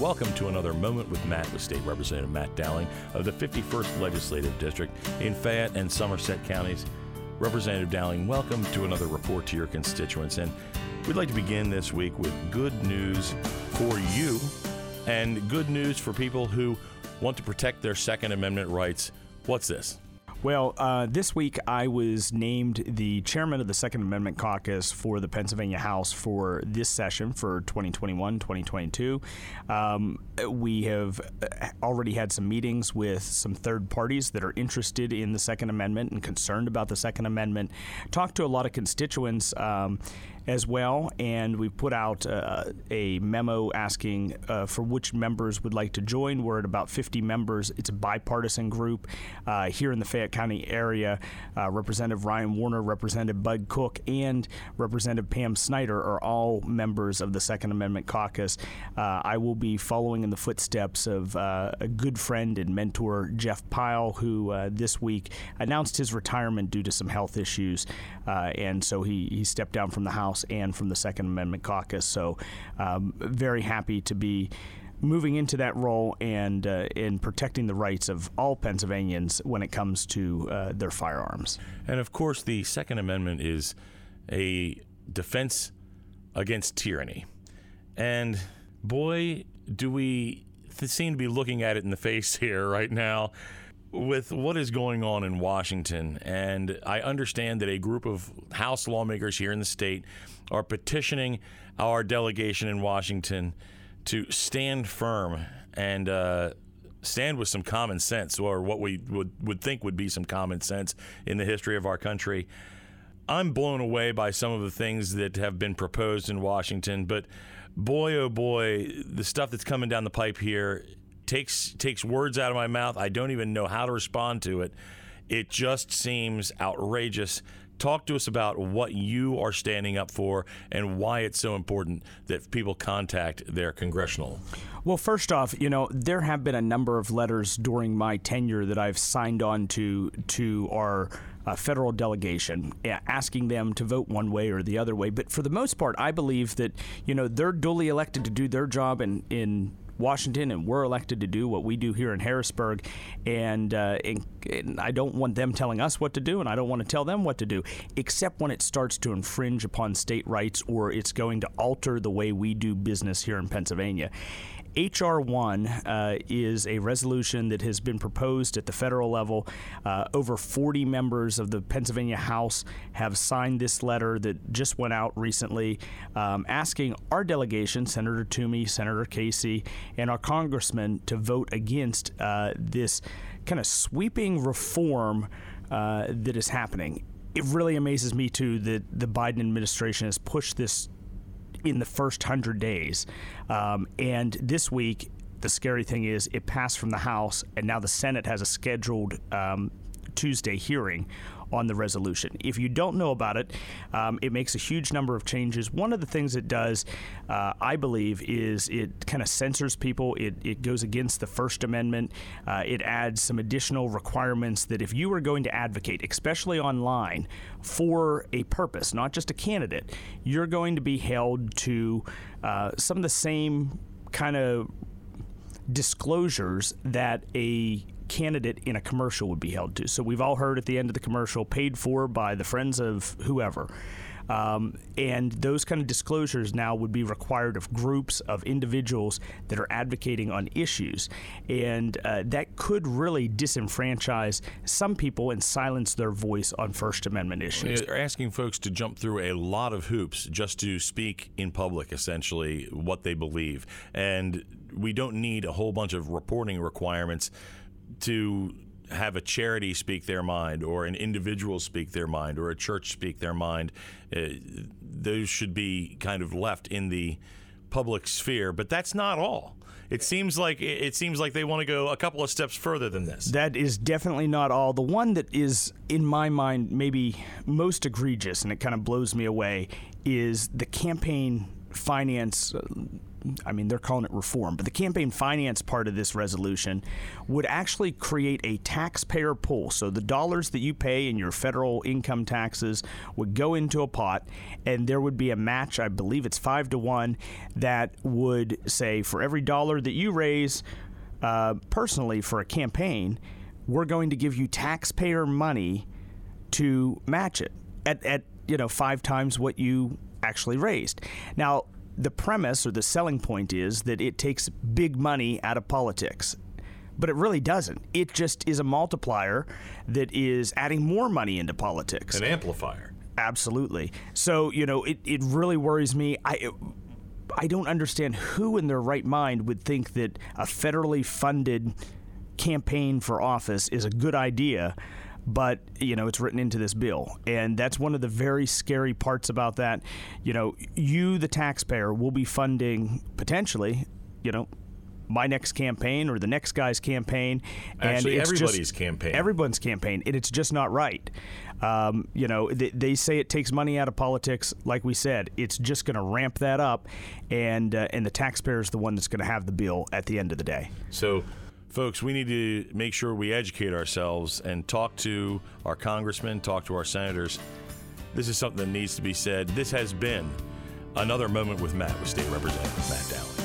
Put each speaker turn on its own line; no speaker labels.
Welcome to another Moment with Matt with State Representative Matt Dowling of the 51st Legislative District in Fayette and Somerset counties. Representative Dowling, welcome to another report to your constituents. And we'd like to begin this week with good news for you and good news for people who want to protect their Second Amendment rights. What's this?
Well, uh, this week I was named the chairman of the Second Amendment Caucus for the Pennsylvania House for this session for 2021 2022. Um, we have uh, already had some meetings with some third parties that are interested in the Second Amendment and concerned about the Second Amendment. Talked to a lot of constituents. Um, as well, and we put out uh, a memo asking uh, for which members would like to join. We're at about 50 members. It's a bipartisan group uh, here in the Fayette County area. Uh, Representative Ryan Warner, Representative Bud Cook, and Representative Pam Snyder are all members of the Second Amendment Caucus. Uh, I will be following in the footsteps of uh, a good friend and mentor, Jeff Pyle, who this week announced his retirement due to some health issues, and so he, he stepped down from the House House and from the Second Amendment Caucus. So, um, very happy to be moving into that role and uh, in protecting the rights of all Pennsylvanians when it comes to uh, their firearms.
And of course, the Second Amendment is a defense against tyranny. And boy, do we seem to be looking at it in the face here right now with what is going on in Washington, and I understand that a group of House lawmakers here in the state are petitioning our delegation in Washington to stand firm and uh, stand with some common sense, or what we would, would think would be some common sense in the history of our country. I'm blown away by some of the things that have been proposed in Washington, but boy, oh boy, the stuff that's coming down the pipe here takes takes words out of my mouth. I don't even know how to respond to it. It just seems outrageous. Talk to us about what you are standing up for and why it's so important that people contact their congressional.
Well, first off, you know, there have been a number of letters during my tenure that I've signed on to to our uh, federal delegation, asking them to vote one way or the other way. But for the most part, I believe that you know they're duly elected to do their job in in Washington, and we're elected to do what we do here in Harrisburg. And, uh, and, and, I don't want them telling us what to do, and I don't want to tell them what to do, except when it starts to infringe upon state rights or it's going to alter the way we do business here in Pennsylvania. H.R. 1 uh, is a resolution that has been proposed at the federal level. Uh, over 40 members of the Pennsylvania House have signed this letter that just went out recently um, asking our delegation, Senator Toomey, Senator Casey, and our congressmen to vote against uh, this kind of sweeping reform uh, that is happening. It really amazes me, too, that the Biden administration has pushed this in the first 100 days. Um, and this week, the scary thing is it passed from the House, and now the Senate has a scheduled um, Tuesday hearing on the resolution. If you don't know about it, um, it makes a huge number of changes. One of the things it does, uh, I believe, is it kind of censors people. It, it goes against the First Amendment. Uh, it adds some additional requirements that if you are going to advocate, especially online, for a purpose, not just a candidate, you're going to be held to uh, some of the same kind of disclosures that a candidate in a commercial would be held to. So we've all heard at the end of the commercial, paid for by the friends of whoever. Um, and those kind of disclosures now would be required of groups of individuals that are advocating on issues. And uh, that could really disenfranchise some people and silence their voice on First Amendment issues.
They're asking folks to jump through a lot of hoops just to speak in public, essentially, what they believe. And we don't need a whole bunch of reporting requirements to have a charity speak their mind or an individual speak their mind or a church speak their mind. Uh, those should be kind of left in the public sphere, but that's not all. It seems like it seems like they want to go a couple of steps further than this.
That is definitely not all. The one that is in my mind maybe most egregious and it kind of blows me away is the campaign finance I mean, they're calling it reform, but the campaign finance part of this resolution would actually create a taxpayer pool. So the dollars that you pay in your federal income taxes would go into a pot, and there would be a match. I believe it's five to one that would say for every dollar that you raise uh, personally for a campaign, we're going to give you taxpayer money to match it at, at you know five times what you actually raised. Now, the premise or the selling point is that it takes big money out of politics. But it really doesn't. It just is a multiplier that is adding more money into politics.
An amplifier.
Absolutely. So, you know, it, it really worries me. I I don't understand who in their right mind would think that a federally funded campaign for office is a good idea but you know it's written into this bill and that's one of the very scary parts about that you know you the taxpayer will be funding potentially you know my next campaign or the next guy's campaign.
And Actually, everybody's
just,
campaign.
Everyone's campaign, and it's just not right. Um, you know, they, they, say it takes money out of politics. Like we said, it's just going to ramp that up, and uh, and the taxpayer is the one that's going to have the bill at the end of the day.
So folks, we need to make sure we educate ourselves and talk to our congressmen, talk to our senators. This is something that needs to be said. This has been another moment with Matt, with State Representative Matt Dowling.